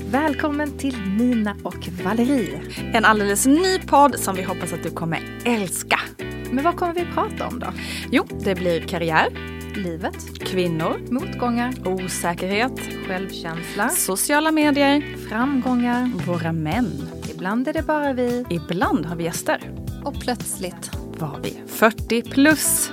Välkommen till Nina och Valerie. En alldeles ny podd som vi hoppas att du kommer älska. Men vad kommer vi prata om då? Jo, det blir karriär, Livet, kvinnor, motgångar, osäkerhet, självkänsla, sociala medier, framgångar. våra män. Ibland är det bara vi Ibland har vi gäster. och plötsligt Var vi 40 plus?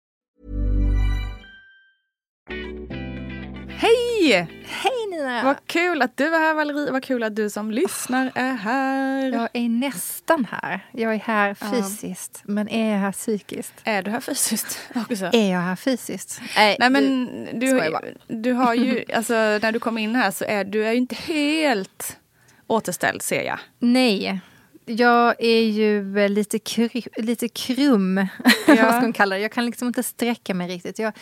Hej! Hej Nina! Vad kul att du är här Valerie. Vad kul att du som lyssnar är här. Jag är nästan här. Jag är här fysiskt, men är jag här psykiskt? Är du här fysiskt också? Är jag här fysiskt? Nej, Nej men du, bara. du har ju, alltså när du kom in här så är du är ju inte helt återställd ser jag. Nej. Jag är ju eh, lite, kry, lite krum, vad ska man kalla det. Jag kan liksom inte sträcka mig riktigt. Jag,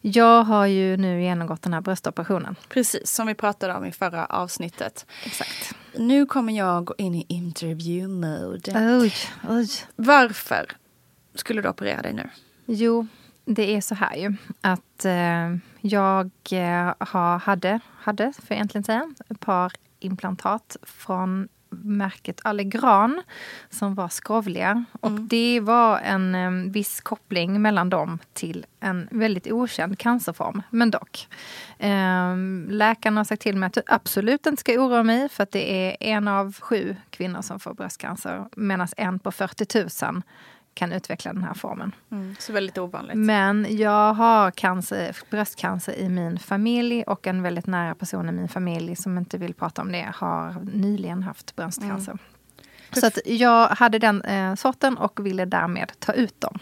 jag har ju nu genomgått den här bröstoperationen. Precis, som vi pratade om i förra avsnittet. Exakt. Nu kommer jag gå in i interview mode. Oj, oj. Varför skulle du operera dig nu? Jo, det är så här ju att eh, jag eh, har, hade, hade, för egentligen säga, ett par implantat från märket Allegran som var skrovliga. Och det var en eh, viss koppling mellan dem till en väldigt okänd cancerform, men dock. Eh, läkarna har sagt till mig att jag absolut inte ska oroa mig för att det är en av sju kvinnor som får bröstcancer medan en på 40 000 kan utveckla den här formen. Så väldigt ovanligt. Men jag har cancer, bröstcancer i min familj och en väldigt nära person i min familj som inte vill prata om det har nyligen haft bröstcancer. Så att jag hade den eh, sorten och ville därmed ta ut dem.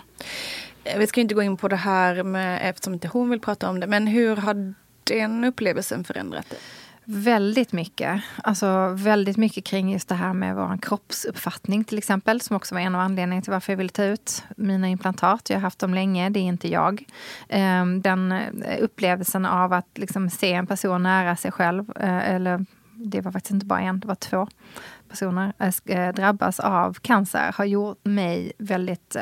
Eh, Vi ska inte gå in på det här med, eftersom inte hon vill prata om det. Men hur har den upplevelsen förändrat dig? Väldigt mycket. Alltså väldigt mycket kring just det här med vår kroppsuppfattning till exempel. Som också var en av anledningarna till varför jag ville ta ut mina implantat. Jag har haft dem länge, det är inte jag. Ehm, den eh, upplevelsen av att liksom se en person nära sig själv, eh, eller det var faktiskt inte bara en, det var två personer, eh, drabbas av cancer har gjort mig väldigt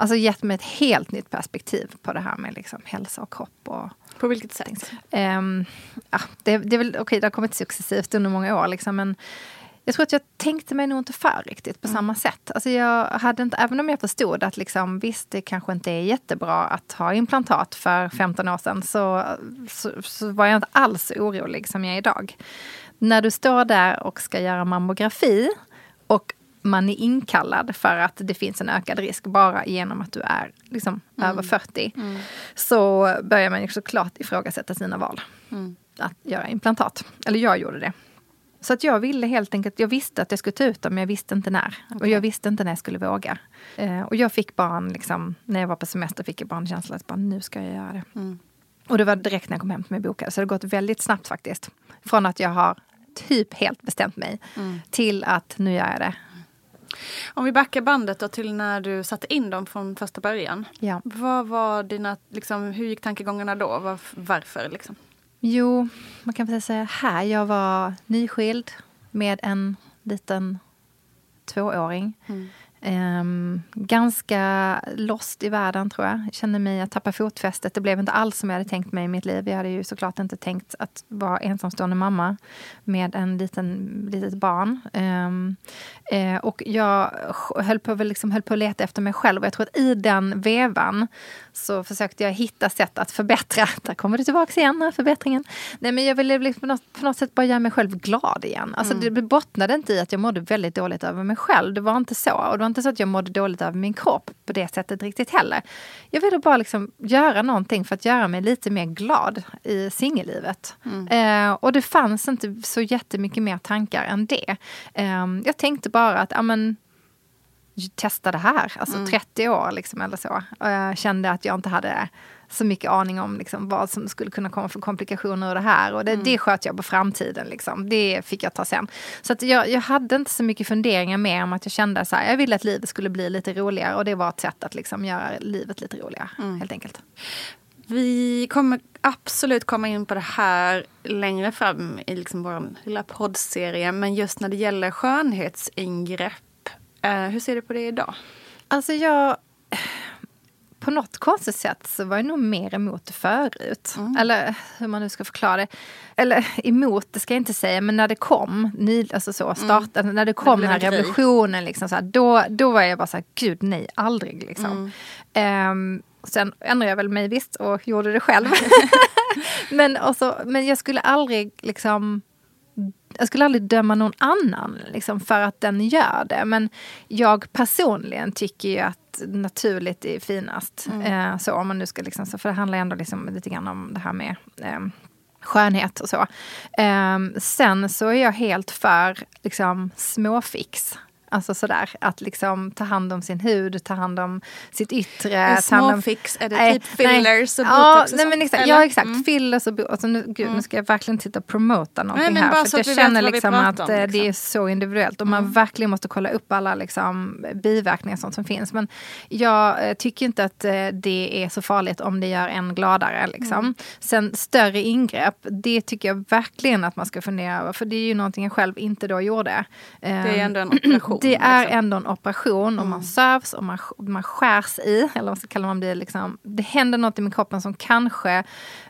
Alltså gett mig ett helt nytt perspektiv på det här med liksom hälsa och kropp och På vilket sätt? Ehm, ja, det, det är väl okej, det har kommit successivt under många år. Liksom, men jag tror att jag tänkte mig nog inte för riktigt på samma sätt. Alltså jag hade inte, även om jag förstod att liksom, visst, det kanske inte är jättebra att ha implantat för 15 år sedan så, så, så var jag inte alls orolig som jag är idag. När du står där och ska göra mammografi och man är inkallad för att det finns en ökad risk bara genom att du är liksom, över 40. Så börjar man ju såklart ifrågasätta sina val. Att göra implantat. Eller jag gjorde det. Så att jag ville helt enkelt, jag visste att jag skulle ta ut dem men jag visste inte när. Och jag visste inte när jag skulle våga. Eh, och jag fick bara en, liksom, när jag var på semester fick jag bara en känsla att bara, nu ska jag göra det. Och det var direkt när jag kom hem till mig bokade. Så det har gått väldigt snabbt faktiskt. Från att jag har typ helt bestämt mig till att nu gör jag det. Om vi backar bandet då till när du satte in dem från första början. Ja. Vad var dina, liksom, hur gick tankegångarna då? Var, varför liksom? Jo, man kan väl säga här. Jag var nyskild med en liten tvååring. Ehm, ganska lost i världen tror jag. Jag kände mig, jag tappade fotfästet. Det blev inte alls som jag hade tänkt mig i mitt liv. Jag hade ju såklart inte tänkt att vara ensamstående mamma med en liten, litet barn. Ehm, eh, och jag höll på, liksom, höll på att leta efter mig själv. Och jag tror att i den vevan så försökte jag hitta sätt att förbättra. Där kommer du tillbaka igen, förbättringen. Nej, men jag ville liksom på, något, på något sätt bara göra mig själv glad igen. Alltså, Det bottnade inte i att jag mådde väldigt dåligt över mig själv. Det var inte så. Och det inte så att jag mådde dåligt över min kropp på det sättet riktigt heller. Jag ville bara liksom göra någonting för att göra mig lite mer glad i singellivet. Eh, och det fanns inte så jättemycket mer tankar än det. Eh, jag tänkte bara att, ja men testa det här, alltså Mm. 30 år liksom, eller så. Och jag kände att jag inte hade så mycket aning om liksom, vad som skulle kunna komma för komplikationer ur det här. Och det, Mm. det sköt jag på framtiden. Liksom. Det fick jag ta sen. Så att jag, jag hade inte så mycket funderingar mer om att jag kände så här, jag ville att livet skulle bli lite roligare. Och det var ett sätt att liksom, göra livet lite roligare, Mm. helt enkelt. Vi kommer absolut komma in på det här längre fram i liksom vår lilla poddserie. Men just när det gäller skönhetsingrepp, eh, hur ser du på det idag? Alltså jag... På något konstigt sätt så var jag nog mer emot det förut. Mm. Eller hur man nu ska förklara det. Eller emot, det ska jag inte säga, men när det kom, ny, alltså så, startade, när det kom den här revolutionen, liksom, så här, då, då var jag bara så här, gud nej, aldrig. Liksom. Ehm, sen ändrade jag väl mig visst och gjorde det själv. men, också, men jag skulle aldrig liksom jag skulle aldrig döma någon annan liksom, för att den gör det. Men jag personligen tycker ju att naturligt är finast. Eh, så om man nu ska liksom, så, för det handlar ändå liksom lite grann om det här med eh, skönhet och så. Eh, sen så är jag helt för liksom, småfix. Alltså sådär, att liksom ta hand om sin hud, ta hand om sitt yttre. Ta hand om- småfix, är det Nej, typ fillers och nej. botox ja, och nej, men exakt, eller? Ja exakt, Mm. fillers och botox. Alltså, nu, gud, nu ska jag verkligen titta och promota någonting men här. För jag känner liksom att om, eh, det liksom. är så individuellt och man verkligen måste kolla upp alla liksom, biverkningar och sånt som finns. Men jag eh, tycker inte att eh, det är så farligt om det gör en gladare. Liksom. Mm. Sen större ingrepp, det tycker jag verkligen att man ska fundera över. För det är ju någonting jag själv inte då gjorde. Det är Ehm, ändå en operation. Det är liksom. ändå en operation och man sövs och man, man skärs i. Eller vad ska kalla man blir liksom, det händer något med kroppen som kanske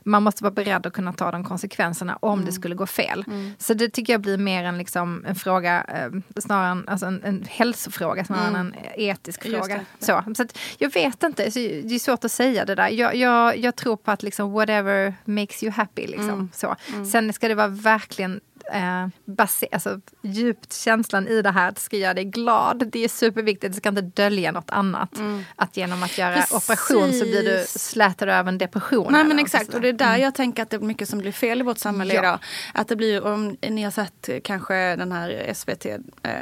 man måste vara beredd att kunna ta de konsekvenserna om det skulle gå fel. Så det tycker jag blir mer en, liksom, en fråga, eh, snarare en, alltså en, en hälsofråga snarare än en etisk Just fråga. det. Så, så att jag vet inte, så det är svårt att säga det där. Jag, jag, jag tror på att liksom whatever makes you happy. Liksom, så. Sen ska det vara verkligen eh, base, alltså, djupt känslan i det här att det ska göra dig glad. Det är superviktigt, det ska inte dölja något annat. Att genom att göra Precis. operation så blir du slätad över en depression. Nej men exakt och det är där jag tänker att det är mycket som blir fel i vårt samhälle Ja. idag. Att det blir, om ni har sett kanske den här SVT eh,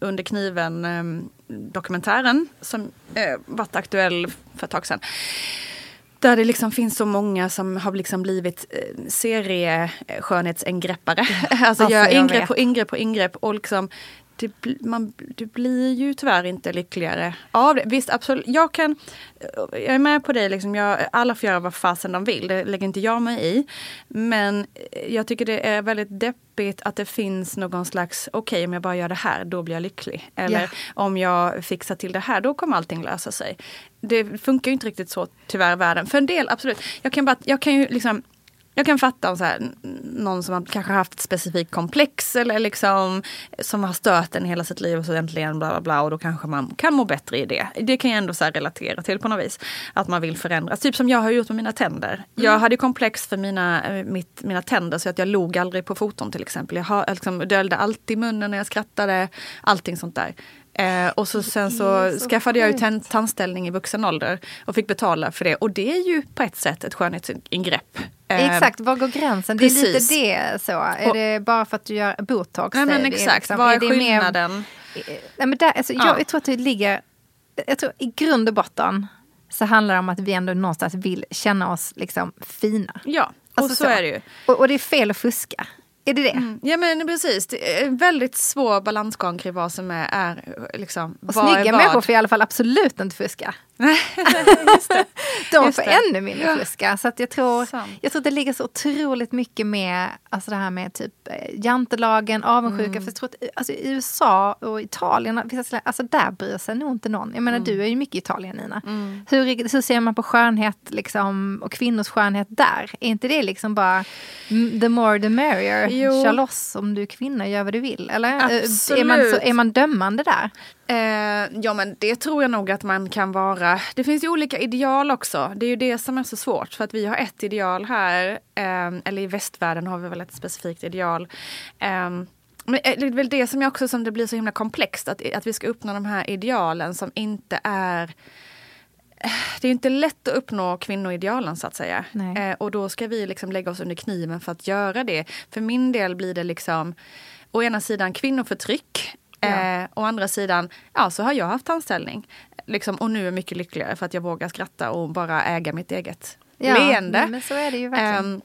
Under kniven eh, dokumentären som eh, varit aktuell för ett tag sedan. Där det liksom finns så många som har liksom blivit eh, serieskönhetsingreppare. alltså Alltså, gör ingrepp på ingrepp på ingrepp och liksom det, man, du blir ju tyvärr inte lyckligare av det. Visst, absolut. Jag kan... Jag är med på dig. Liksom, jag, alla får göra vad fasen de vill. Det lägger inte jag mig i. Men jag tycker det är väldigt deppigt att det finns någon slags... Okej, om jag bara gör det här, då blir jag lycklig. Eller Ja. om jag fixar till det här, då kommer allting lösa sig. Det funkar ju inte riktigt så tyvärr i världen. För en del, absolut. Jag kan, bara, jag kan ju liksom... Jag kan fatta om så här, någon som har kanske haft ett specifikt komplex eller liksom som har stört en hela sitt liv och så äntligen bla bla bla och då kanske man kan må bättre i det. Det kan jag ändå så relatera till på något vis. Att man vill förändras. Typ som jag har gjort med mina tänder. Jag hade komplex för mina, mitt, mina tänder så att jag log aldrig på foton till exempel. Jag har, liksom, dölde alltid munnen när jag skrattade. Allting sånt där. Eh, och så, sen så, är så skaffade jag ju tan- tandställning i vuxen ålder och fick betala för det. Och det är ju på ett sätt ett skönhetsingrepp. Eh, Exakt, var går gränsen? Det är precis. lite det så. Är Och- det bara för att du gör botox? Nej men exakt, liksom? vad är det mer- skillnaden? Nej, men där, alltså, Ja. jag, jag tror att det ligger... Jag tror i grund och botten så handlar det om att vi ändå någonstans vill känna oss liksom fina. Ja, och Alltså så, är det ju. Och, och det är fel att fuska. Är det det? Mm. Ja men precis, det är en väldigt svår balansgång kring vad som är, är liksom, Och vad är snygga vad. människor får i alla fall absolut inte fuska. Just det. De Just får det. ännu mindre fuska. Så jag, tror, jag tror att det ligger så otroligt mycket med alltså det här med typ eh, jantelagen, avundsjuka. Mm. För jag tror att alltså, i USA och Italien, alltså där bryr sig nog inte någon. Jag menar Mm. du är ju mycket i Italien Nina. Hur, hur ser man på skönhet liksom, och kvinnors skönhet där? Är inte det liksom bara mm, the more the merrier? Jo. Kör loss om du är kvinna, gör vad du vill. Eller? Eh, Absolut. Är man, så, är man dömande där? Eh, ja men det tror jag nog att man kan vara. Det finns ju olika ideal också. Det är ju det som är så svårt. För att vi har ett ideal här. Eh, eller i västvärlden har vi väl ett specifikt ideal. Eh, men det är väl det som jag också som det blir så himla komplext. Att, att vi ska uppnå de här idealen som inte är det är inte lätt att uppnå kvinnoidealen så att säga. Eh, och då ska vi liksom lägga oss under kniven för att göra det. För min del blir det liksom å ena sidan kvinnoförtryck Ja. Eh, å andra sidan, ja så har jag haft anställning. Liksom, och nu är jag mycket lyckligare för att jag vågar skratta och bara äga mitt eget Ja, leende. men så är det ju verkligen. Ehm,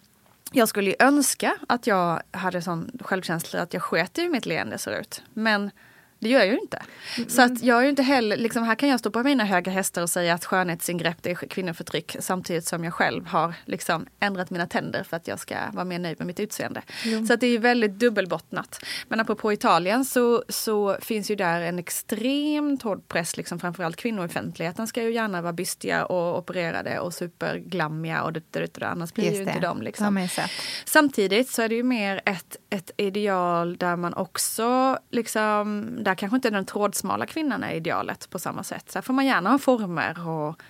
jag skulle ju önska att jag hade sån självkänsla att jag sket i hur mitt leende ser ut. Men det gör jag ju inte. Så att jag är ju inte heller, liksom, här kan jag stå på mina höga hästar och säga att skönhetsingrepp det är kvinnoförtryck samtidigt som jag själv har liksom ändrat mina tänder för att jag ska vara mer nöjd med mitt utseende. Så att det är ju väldigt dubbelbottnat. Men apropå Italien så, så finns ju där en extremt hård press, liksom, framförallt offentligheten ska ju gärna vara bystiga och opererade och superglammiga och det, det, det, annars blir ju Just inte det. de. Det Liksom. ju sett. Samtidigt så är det ju mer ett, ett ideal där man också liksom, där kanske inte den trådsmala kvinnan är idealet på samma sätt. Så här får man gärna ha former och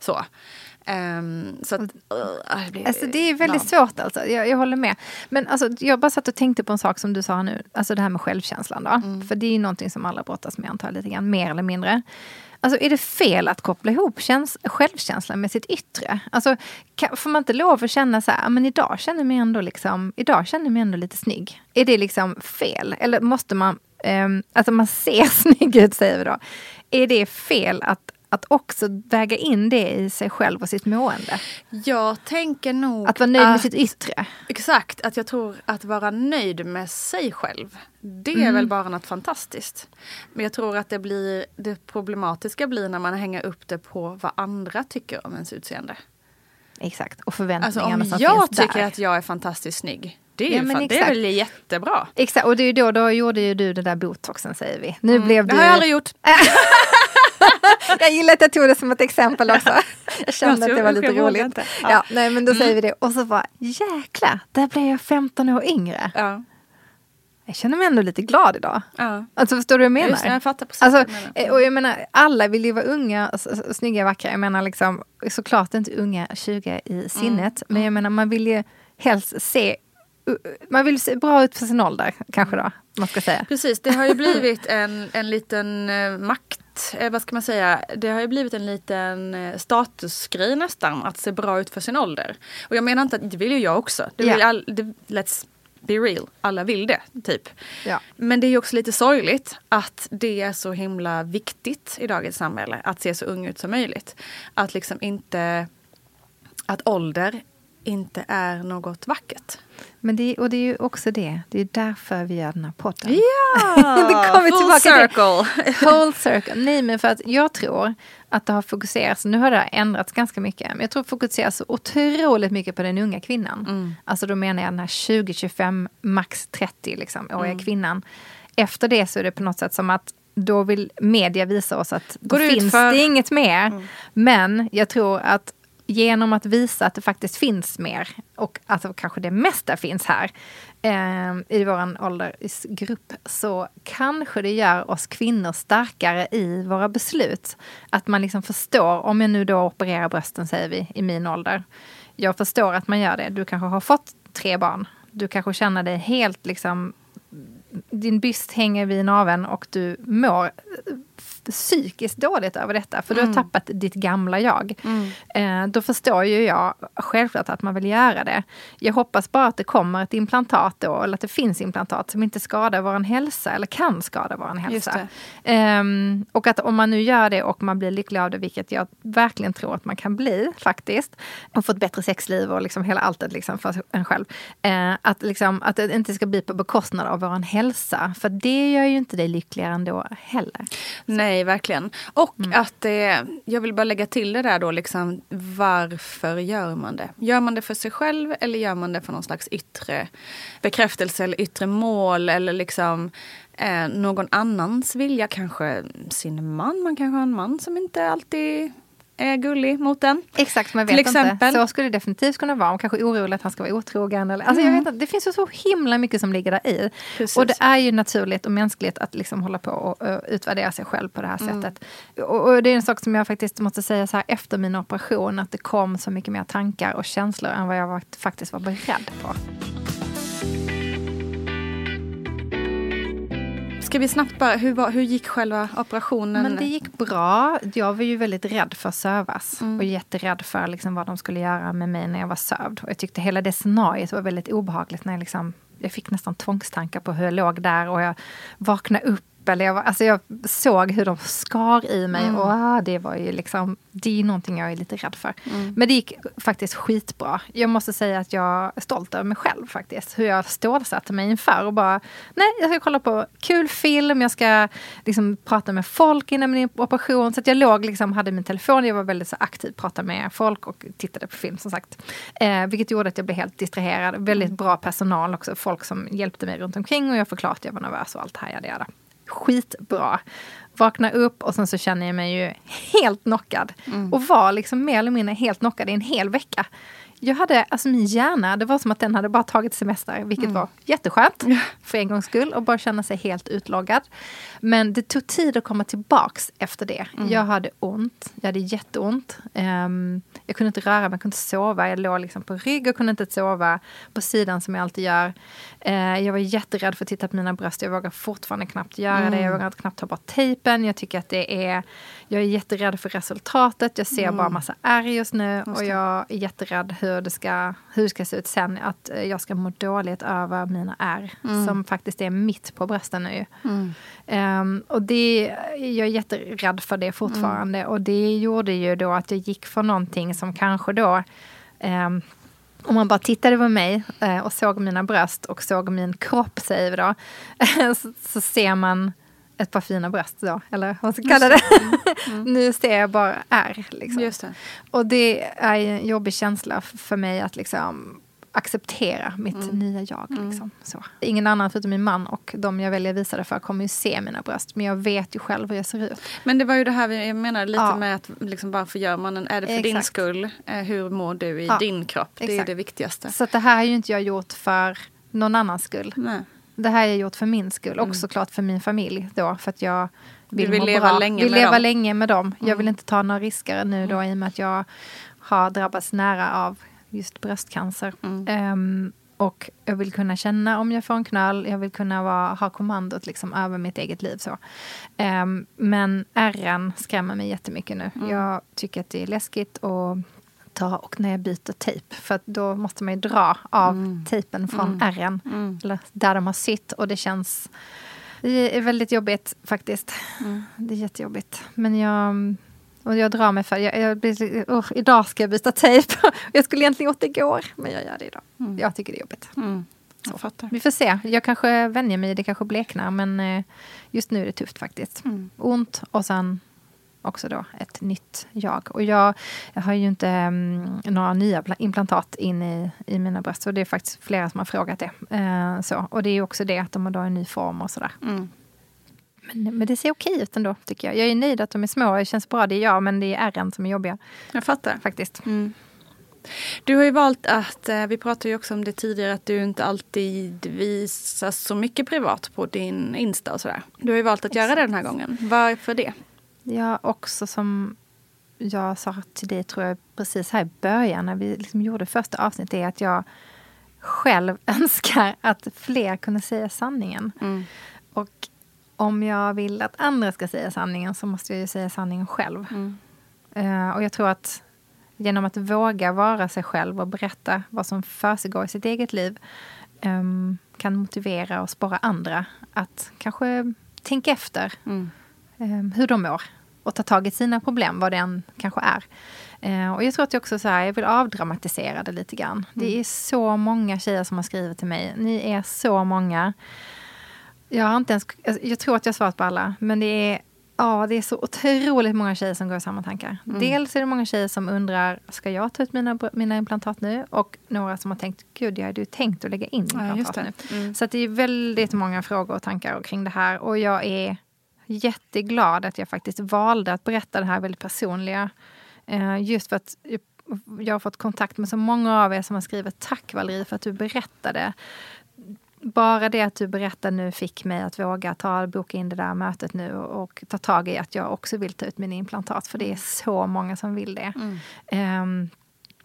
så. Ehm, så att, uh, det, blir, Alltså det är väldigt ja. svårt alltså. Jag, jag håller med. Men alltså, jag bara satt och tänkte på en sak som du sa nu. Alltså det här med självkänslan då. Mm. För det är ju någonting som alla brottas med antar jag lite grann, mer eller mindre. Alltså är det fel att koppla ihop käns- självkänslan med sitt yttre? Alltså kan, får man inte lov att känna så här, men idag känner jag mig ändå liksom, idag känner jag mig ändå lite snygg. Är det liksom fel? Eller måste man, um, alltså man ser snygg ut säger vi då. Är det fel att, att också väga in det i sig själv och sitt mående? Jag tänker nog Att vara nöjd med att- sitt yttre. Exakt, att jag tror att vara nöjd med sig själv. Det är Mm. väl bara något fantastiskt. Men jag tror att det blir det problematiska blir när man hänger upp det på vad andra tycker om ens utseende. Exakt, och Alltså förväntningarna om som jag finns tycker där. att jag är fantastiskt snygg. Det är, Ja, fan, det är väl jättebra. Exakt, och det är då, då gjorde ju du det där botoxen säger vi. Nu blev Mm. Det du... har jag aldrig gjort. jag gillar att jag tog det som ett exempel också. Jag kände Jag att det var lite jag roligt. Ja. Nej, men då säger vi det. Och så bara, jäklar, där blev jag 15 år yngre. Ja. Jag känner mig ändå lite glad idag. Ja. Alltså förstår du vad jag menar? Just jag fattar precis Alltså, menar. eh, och jag menar, alla vill ju vara unga, och snygga, vackra. Jag menar liksom, såklart inte unga 20 i sinnet. Men jag menar, man vill ju helst se, man vill se bra ut för sin ålder, kanske då, man ska säga. Precis, det har ju blivit en, en liten eh, makt, eh, vad ska man säga, det har ju blivit en liten eh, statusgrej nästan att se bra ut för sin ålder. Och jag menar inte att, det vill ju jag också. Det vill Ja. all, det, let's be real, alla vill det typ. Ja. Men det är ju också lite sorgligt att det är så himla viktigt i dagens samhälle att se så ung ut som möjligt. Att liksom inte, att ålder inte är något vackert. Men det, och det är ju också det, det är därför vi gör den här podden. Ja, Det kommer full tillbaka till- circle. Whole circle. Nej men för att jag tror att det har fokuserats, nu har det ändrats ganska mycket, men jag tror det fokuseras så otroligt mycket på den unga kvinnan. Mm. Alltså då menar jag den här 20-25, max 30 liksom, åriga Mm. kvinnan. Efter det så är det på något sätt som att då vill media visa oss att då Går ut finns för- det inget mer. Mm. Men jag tror att genom att visa att det faktiskt finns mer och att kanske det mesta finns här eh, i vår åldersgrupp så kanske det gör oss kvinnor starkare i våra beslut. Att man liksom förstår, om jag nu då opererar brösten säger vi i min ålder. Jag förstår att man gör det. Du kanske har fått tre barn. Du kanske känner dig helt liksom din byst hänger vid naveln och du mår psykiskt dåligt över detta för du har tappat ditt gamla jag. Eh, då förstår ju jag självklart att man vill göra det. Jag hoppas bara att det kommer ett implantat då, eller att det finns implantat som inte skadar vår hälsa eller kan skada vår hälsa. Ehm, och att om man nu gör det och man blir lycklig av det, vilket jag verkligen tror att man kan bli faktiskt, och få ett bättre sexliv och liksom hela alltet liksom för en själv. Eh, att, liksom, att det inte ska bli på bekostnad av vår hälsa, för det gör ju inte dig lyckligare ändå heller. Nej, verkligen. Och Mm. att det, jag vill bara lägga till det där då, liksom, varför gör man det? Gör man det för sig själv eller gör man det för någon slags yttre bekräftelse eller yttre mål eller liksom eh, någon annans vilja? Kanske sin man, man kanske har en man som inte alltid är gullig mot en. Exakt, man Till vet inte. exempel. Så skulle det definitivt kunna vara. Man kanske är orolig att han ska vara otrogen. Eller, alltså jag vet inte, det finns ju så himla mycket som ligger där i. Precis. Och det är ju naturligt och mänskligt att liksom hålla på och uh, utvärdera sig själv på det här sättet. Och, och det är en sak som jag faktiskt måste säga så här efter min operation, att det kom så mycket mer tankar och känslor än vad jag var, faktiskt var beredd på. Ska vi snabbt bara, hur, var, hur gick själva operationen? Men det gick bra. Jag var ju väldigt rädd för att sövas. Mm. Och jätterädd för liksom vad de skulle göra med mig när jag var sövd. Och jag tyckte hela det scenariot var väldigt obehagligt. När jag, liksom, jag fick nästan tvångstankar på hur jag låg där. Och jag vaknade upp nippel. Jag, var, alltså jag såg hur de skar i mig Mm. och ah, det var ju liksom, det är någonting jag är lite rädd för. Mm. Men det gick faktiskt skitbra. Jag måste säga att jag är stolt över mig själv faktiskt. Hur jag stålsatte mig inför och bara, nej jag ska kolla på kul film, jag ska liksom prata med folk innan min operation. Så jag låg liksom, hade min telefon, jag var väldigt så aktiv, pratade med folk och tittade på film som sagt. Eh, vilket gjorde att jag blev helt distraherad. Väldigt bra personal också, folk som hjälpte mig runt omkring och jag förklarade att jag var nervös och allt här. Jada, jada. Skitbra. Vakna upp och sen så känner jag mig ju helt knockad. Och var liksom mer eller mindre helt knockad i en hel vecka. Jag hade, alltså min hjärna, det var som att den hade bara tagit semester, vilket var jätteskönt för en gångs skull och bara känna sig helt utloggad. Men det tog tid att komma tillbaks efter det. Jag hade ont, jag hade jätteont. Ehm, jag kunde inte röra mig, jag kunde inte sova. Jag låg liksom på rygg och kunde inte sova på sidan som jag alltid gör. Eh, jag var jätterädd för att titta på mina bröst. Jag vågar fortfarande knappt göra det. Jag vågar knappt ta bort tejpen. Jag tycker att det är... Jag är jätterädd för resultatet. Jag ser bara massa ärr just nu. och jag är jätterädd hur det, ska, hur det ska se ut sen. Att eh, jag ska må dåligt över mina ärr. Som faktiskt är mitt på brösten nu. Ehm, och det, jag är jätterädd för det fortfarande. Och det gjorde ju då att jag gick för någonting som kanske då ehm, om man bara tittade på mig eh, och såg mina bröst och såg min kropp, säger vi då, så, så ser man ett par fina bröst då, eller vad ska jag kalla det? nu ser jag bara ärr. Liksom. Det. Och det är en jobbig känsla för mig att liksom acceptera mitt Mm. nya jag. Liksom. Så. Ingen annan förutom min man och de jag väljer att visa det för kommer ju se mina bröst. Men jag vet ju själv hur jag ser ut. Men det var ju det här vi- jag menade lite Ja. med att liksom, varför gör man den? Är det för din Exakt. skull? Eh, hur mår du i Ja, din kropp? Det är exakt. det viktigaste. Så det här har ju inte jag gjort för någon annans skull. Nej. Det här har jag gjort för min skull och såklart för min familj då. För att jag vill, vill leva bra. länge vill med leva dem. länge med dem. Jag vill inte ta några risker nu då i och med att jag har drabbats nära av just bröstcancer. Ehm, och jag vill kunna känna om jag får en knöl. Jag vill kunna vara, ha kommandot liksom över mitt eget liv. Så. Ehm, men ärren skrämmer mig jättemycket nu. Jag tycker att det är läskigt att ta och när jag byter tejp. För då måste man ju dra av tejpen från ärren. Eller där de har sytt. Och det känns... Det är väldigt jobbigt faktiskt. Det är jättejobbigt. Men jag... Och jag drar mig för... Jag, jag, blir- oh, idag ska jag byta tejp. Jag skulle egentligen gjort det igår. Men jag gör det idag. Jag tycker det är jobbigt. Mm. Vi får se. Jag kanske vänjer mig, det kanske bleknar. Men eh, just nu är det tufft faktiskt. Mm. Ont och sen också då ett nytt jag. Och jag, jag har ju inte mm, några nya pla- implantat in i, i mina bröst. Så det är faktiskt flera som har frågat det. Eh, så. Och det är ju också det att de har då en ny form och sådär. Mm. Men, men det ser okej ut ändå tycker jag. Jag är nöjd att de är små. Det känns bra, det är jag. Men det är ärren som är jobbiga Jag fattar. faktiskt. Mm. Du har ju valt att, eh, vi pratade ju också om det tidigare, att du inte alltid visar så mycket privat på din Insta och sådär. Du har ju valt att göra det den här gången. Varför det? Ja, också som jag sa till dig, tror jag, precis här i början när vi liksom gjorde första avsnittet, är att jag själv önskar att fler kunde säga sanningen. Mm. Och om jag vill att andra ska säga sanningen så måste jag ju säga sanningen själv. Mm. Eh, och jag tror att genom att våga vara sig själv och berätta vad som försiggår i sitt eget liv ehm, kan motivera och sporra andra att kanske tänka efter Mm. Eh, hur de mår och ta tag i sina problem, vad det än kanske är. Eh, och jag tror att jag också så här, jag vill avdramatisera det lite grann. Det är så många tjejer som har skrivit till mig. Ni är så många. Jag har inte ens, jag- jag tror att jag har svarat på alla, men det är Ja, det är så otroligt många tjejer som går i samma tankar. Dels är det många tjejer som undrar, ska jag ta ut mina, mina implantat nu? Och några som har tänkt, gud, jag hade ju tänkt att lägga in Ja, implantat det. nu. Mm. Så det är väldigt många frågor och tankar kring det här. Och jag är jätteglad att jag faktiskt valde att berätta det här väldigt personliga. Eh, just för att jag har fått kontakt med så många av er som har skrivit tack Valerie för att du berättade. Bara det att du berättar nu fick mig att våga ta, boka in det där mötet nu och, ta tag i att jag också vill ta ut mina implantat. För det är så många som vill det. Ehm,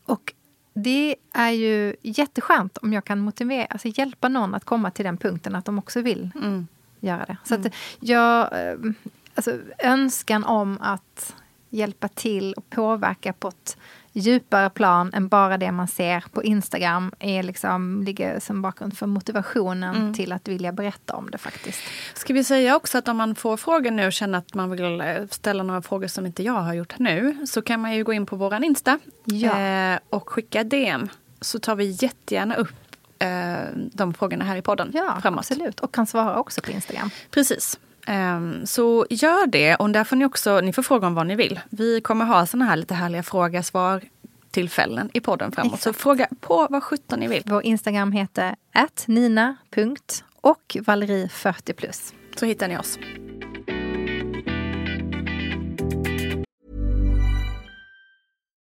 och det är ju jätteskönt om jag kan motivera, alltså hjälpa någon att komma till den punkten att de också vill Mm. Göra det. Så att jag, eh, alltså önskan om att hjälpa till och påverka på ett djupare plan än bara det man ser på Instagram är liksom, ligger som bakgrund för motivationen Mm. till att vilja berätta om det faktiskt. Ska vi säga också att om man får frågor nu och känner att man vill eh, ställa några frågor som inte jag har gjort nu så kan man ju gå in på våran Insta Ja. eh, och skicka DM. Så tar vi jättegärna upp eh, de frågorna här i podden Ja, framåt. absolut. Och kan svara också på Instagram. Precis. Ehm, Så gör det och där får ni också, ni får fråga om vad ni vill. Vi kommer ha såna här lite härliga fråga-svar tillfällen i podden framåt. Så Exakt. fråga på vad sjutton ni vill. Vår Instagram heter nina. och Valerie 40 plus. Så hittar ni oss.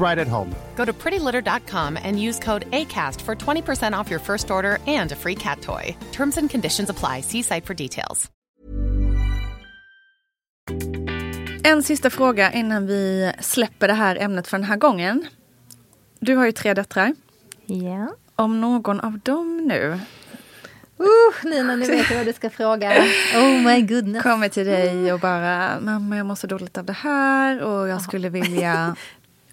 right at home. Go to prettylitter.com and use code ACAST for 20% off your first order and a free cat toy. Terms and conditions apply. See site for details. En sista fråga innan vi släpper det här ämnet för den här gången. Du har ju tre döttrar. Ja. Om någon av dem nu Uh, Nina, nu vet jag vad du ska fråga. Oh my goodness. kommer till dig och bara mamma jag mår så dåligt av det här och jag skulle vilja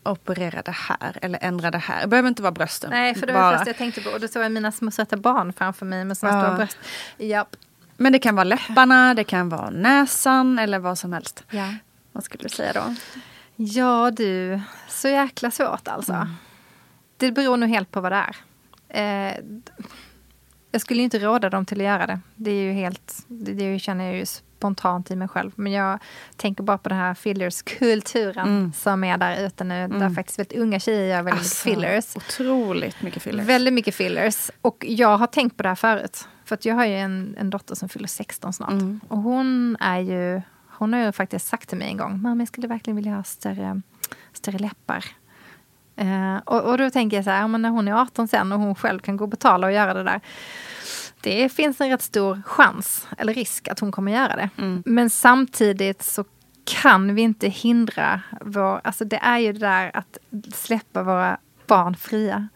operera det här eller ändra det här. Det behöver inte vara brösten. Nej, för det var bara. det första jag tänkte på. Och då såg jag mina små söta barn framför mig med såna Ja. stora bröst. Japp. Men det kan vara läpparna, det kan vara näsan eller vad som helst. Ja. Vad skulle du säga då? Ja du, så jäkla svårt alltså. Det beror nog helt på vad det är. Eh, jag skulle inte råda dem till att göra det. Det är ju helt, det, det känner jag ju spontant i mig själv. Men jag tänker bara på den här fillers-kulturen som är där ute nu. Där faktiskt väldigt unga tjejer gör väldigt mycket fillers. Otroligt mycket fillers. Väldigt mycket fillers. Och jag har tänkt på det här förut. För att jag har ju en, en dotter som fyller 16 snart. Och hon är ju... Hon har ju faktiskt sagt till mig en gång, mamma jag skulle verkligen vilja ha större, större läppar. Eh, och, och då tänker jag så här, men när hon är 18 sen och hon själv kan gå och betala och göra det där. Det finns en rätt stor chans, eller risk, att hon kommer göra det. Men samtidigt så kan vi inte hindra vår... Alltså det är ju det där att släppa våra barn fria.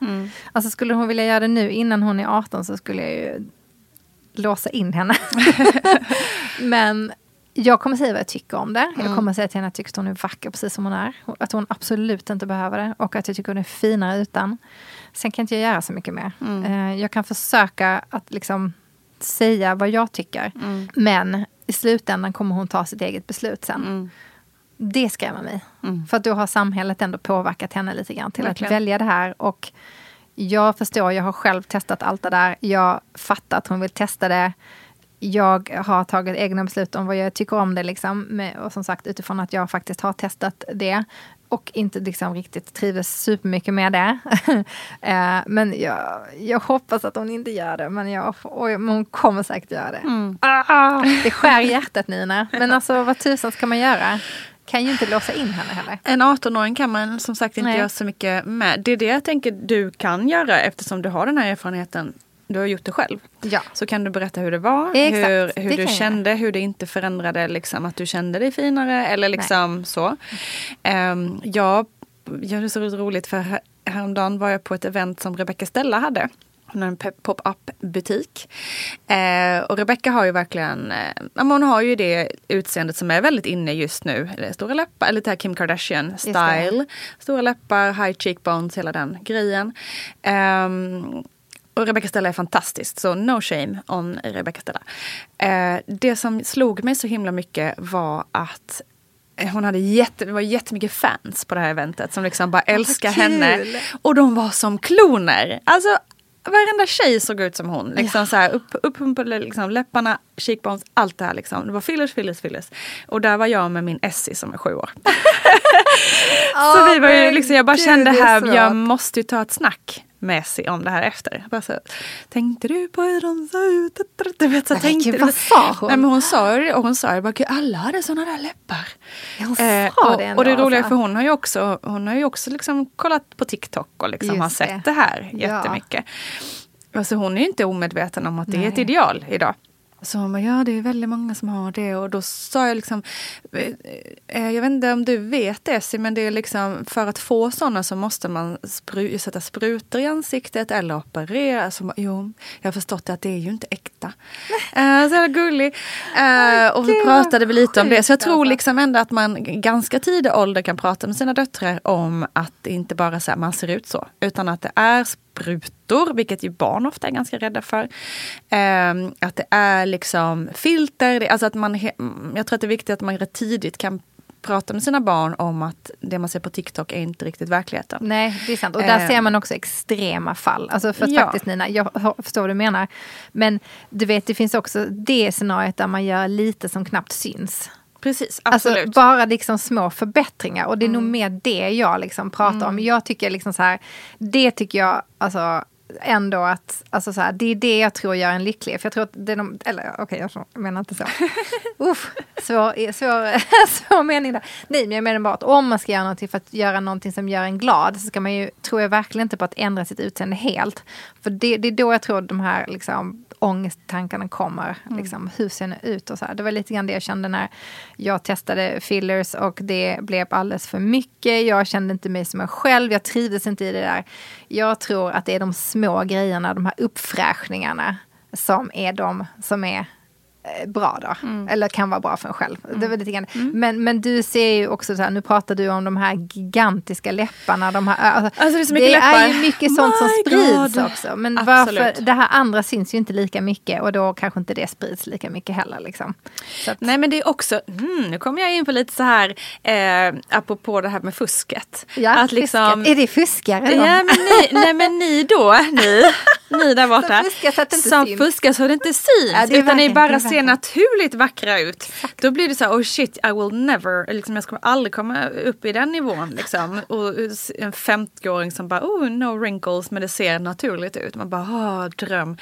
Alltså skulle hon vilja göra det nu innan hon är 18 så skulle jag ju låsa in henne. Men jag kommer säga vad jag tycker om det. Jag kommer säga till henne att jag tycker att hon är vacker precis som hon är. Att hon absolut inte behöver det. Och att jag tycker hon är finare utan. Sen kan inte jag göra så mycket mer. Eh, Jag kan försöka att liksom säga vad jag tycker. Men i slutändan kommer hon ta sitt eget beslut sen. Det skrämmer mig. För att då har samhället ändå påverkat henne lite grann till Verkligen. att välja det här. Och jag förstår, jag har själv testat allt det där. Jag fattar att hon vill testa det. Jag har tagit egna beslut om vad jag tycker om det. Liksom. Och som sagt utifrån att jag faktiskt har testat det. Och inte liksom riktigt trivdes supermycket med det. Eh, men jag, jag hoppas att hon inte gör det. Men, jag, oj, men hon kommer säkert göra det. Ah, det skär hjärtat Nina. Men alltså vad tusan ska man göra? Kan ju inte låsa in henne heller. En 18-åring kan man som sagt inte Nej. göra så mycket med. Det är det jag tänker du kan göra eftersom du har den här erfarenheten. Du har gjort det själv. Ja. Så kan du berätta hur det var, Exakt, hur, det hur du kände, hur det inte förändrade liksom, att du kände dig finare eller liksom så. Um, jag, jag hade så roligt för här- häromdagen var jag på ett event som Rebecca Stella hade. Hon har en pop-up butik. Eh, och Rebecca har ju verkligen, eh, ja, hon har ju det utseendet som är väldigt inne just nu. Det är Stora läppar, eller det här Kim Kardashian style. Stora läppar, high cheekbones, hela den grejen. Ehm, och Rebecca Stella är fantastiskt, så no shame on Rebecca Stella. Eh, det som slog mig så himla mycket var att eh, hon hade jätte, det var jättemycket fans på det här eventet som liksom bara älskar henne. Och de var som kloner. Alltså varenda tjej såg ut som hon. Liksom Ja. så här, upp, uppumpade liksom, läpparna, cheekbones, allt det här. Liksom. Det var fillers, fillers, fillers. Och där var jag med min Essie som är sju år. så vi var ju liksom, jag bara kände här, jag måste ju ta ett snack med Essie om det här efter. Bara så, tänkte du på hur de såg ut? Du vet, så Nej, tänkte gud, vad sa hon? Nej, men hon sa det och hon sa bara, "Gud, alla hade sådana där läppar. Ja, hon Eh, och, det ändå, och det roliga är alltså. för hon har ju också, hon har ju också liksom kollat på TikTok och liksom Just har sett det. det, här Ja. jättemycket. Alltså hon är ju inte omedveten om att det är ett Nej. ideal idag. Så hon bara, ja det är väldigt många som har det och då sa jag liksom, eh, jag vet inte om du vet det men det är liksom för att få sådana så måste man spru- sätta sprutor i ansiktet eller operera. Så, bara, jo, jag har förstått att det är ju inte äkta. Eh, så jävla gullig. Eh, och gud, pratade vi lite om det. Så jag tror alltså. liksom ändå att man ganska tidig ålder kan prata med sina döttrar om att inte bara så här, man ser ut så, utan att det är sprutor, vilket ju barn ofta är ganska rädda för. Ehm, att det är liksom filter, det, alltså att man, mm, jag tror att det är viktigt att man rätt tidigt kan prata med sina barn om att det man ser på TikTok är inte riktigt verkligheten. Nej, det är sant. Och där Eh. ser man också extrema fall. Alltså för Ja. faktiskt Nina, jag förstår vad du menar. Men du vet, det finns också det scenariot där man gör lite som knappt syns. Precis, absolut. Mm. Alltså bara liksom små förbättringar. Och det är nog mer det jag liksom pratar om. Jag tycker liksom så här, det tycker jag alltså ändå att, alltså så här, det är det jag tror gör en lycklig. För jag tror att det är de, eller okej jag menar inte så. Uff, svår, svår, svår mening där. Nej men jag menar bara att om man ska göra någonting för att göra någonting som gör en glad så ska man ju, tror jag verkligen inte på att ändra sitt utseende helt. För det, det är då jag tror de här liksom ångesttankarna kommer. Liksom, hur ser det ut och så här. Det var lite grann det jag kände när jag testade fillers och det blev alldeles för mycket. Jag kände inte mig som mig själv. Jag trivdes inte i det där. Jag tror att det är de små grejerna, de här uppfräschningarna som är de som är bra då. Eller kan vara bra för en själv. Det var lite grann. Men, men du ser ju också så här, nu pratar du om de här gigantiska läpparna. De här, alltså, Alltså, det är så mycket det är ju mycket sånt som My sprids God. också. Men Absolut. varför, det här andra syns ju inte lika mycket och då kanske inte det sprids lika mycket heller. Liksom. Att, Nej men det är också, mm, nu kommer jag in på lite så här, eh, apropå det här med fusket. ja, att liksom. Är det fuskare? Ja, men ni, nej men ni då, ni, ni där borta. Som fuskar så att det inte som syns. fuskar så det inte syns. Ja, det är utan ni bara ser naturligt vackra ut. Då blir det så här, oh shit, I will never, liksom, jag kommer aldrig komma upp i den nivån. Liksom. Och en 50-åring som bara, oh no wrinkles, men det ser naturligt ut. Man bara, oh, dröm.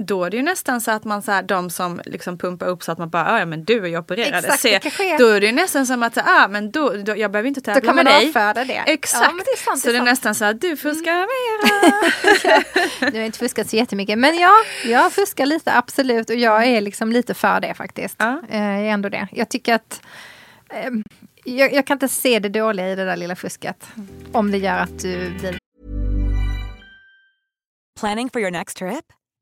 Då är det ju nästan så att man så här, de som liksom pumpar upp så att man bara, "Ah, ja men du är ju opererad. Exakt, Se, kan då är det ju nästan som att, ah, men då, då, jag behöver inte tävla kan med man dig. avfärda det. Exakt. Ja, det sant, så det är det är nästan så att du fuskar mera. Du har inte fuskat så jättemycket. Men ja, jag fuskar lite absolut. Och jag är liksom lite för det faktiskt. Ja. Eh, Jag är ändå det. Jag tycker att eh, jag, jag kan inte se det dåliga i det där lilla fusket. Om det gör att du blir Planning for your next trip?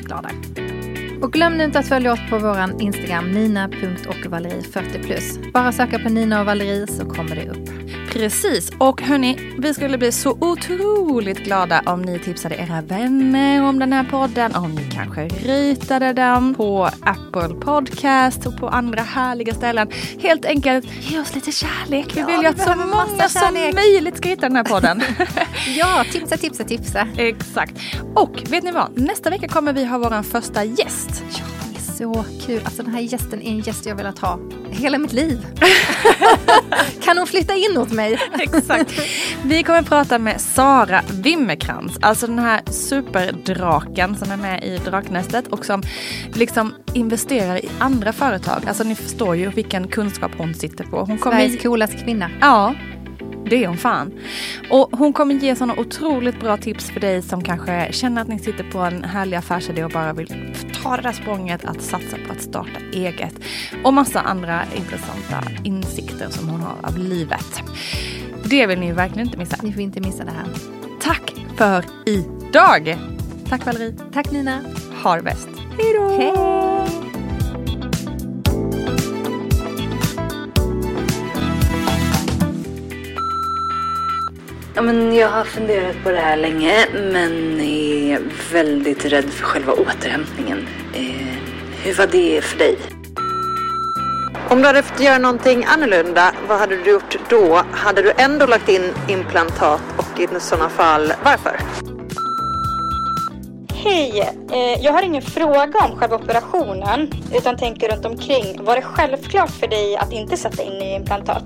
Glada. Och glöm nu inte att följa oss på vår Instagram, nina.ochvalerie40+. Bara söka på Nina och Valerie så kommer det upp. Precis, och hörni, vi skulle bli så otroligt glada om ni tipsade era vänner om den här podden. Om ni kanske rytade den på Apple Podcast och på andra härliga ställen. Helt enkelt, ge oss lite kärlek. Vi vill ju att så många som möjligt ska hitta den här podden. Ja, tipsa, tipsa, tipsa. Exakt. Och vet ni vad? Nästa vecka kommer vi ha vår första gäst. Så kul. Alltså den här gästen är en gäst jag velat ha hela mitt liv. kan hon flytta in hos mig? Exakt. Vi kommer prata med Sara Wimmerkrans, alltså den här superdraken som är med i Draknästet och som liksom investerar i andra företag. Alltså ni förstår ju vilken kunskap hon sitter på. Hon kommer Sveriges coolaste kvinna. Ja, det är hon fan. Och hon kommer ge sådana otroligt bra tips för dig som kanske känner att ni sitter på en härlig affärsidé och bara vill ta det där språnget att satsa på att starta eget. Och massa andra intressanta insikter som hon har av livet. Det vill ni verkligen inte missa. Ni får inte missa det här. Tack för för idag. Tack Valerie. Tack Nina. Ha det bäst. Hej då. Hej. Ja, men jag har funderat på det här länge men är väldigt rädd för själva återhämtningen. Eh, hur var det för dig? Om du hade fått göra någonting annorlunda, vad hade du gjort då? Hade du ändå lagt in implantat och i sådana fall, varför? Hej! Eh, jag har ingen fråga om själva operationen utan tänker runt omkring. Var det självklart för dig att inte sätta in i implantat?